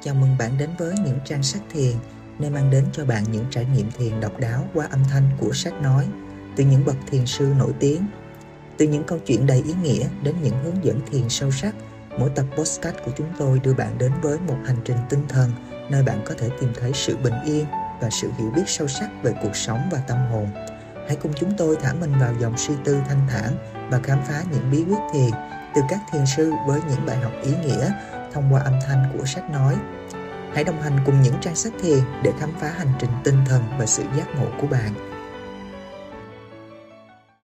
Chào mừng bạn đến với những trang sách thiền, nơi mang đến cho bạn những trải nghiệm thiền độc đáo qua âm thanh của sách nói, từ những bậc thiền sư nổi tiếng. Từ những câu chuyện đầy ý nghĩa đến những hướng dẫn thiền sâu sắc, mỗi tập postcard của chúng tôi đưa bạn đến với một hành trình tinh thần nơi bạn có thể tìm thấy sự bình yên và sự hiểu biết sâu sắc về cuộc sống và tâm hồn. Hãy cùng chúng tôi thả mình vào dòng suy tư thanh thản và khám phá những bí quyết thiền từ các thiền sư với những bài học ý nghĩa thông qua âm thanh của sách nói. Hãy đồng hành cùng những trang sách thiền để khám phá hành trình tinh thần và sự giác ngộ của bạn.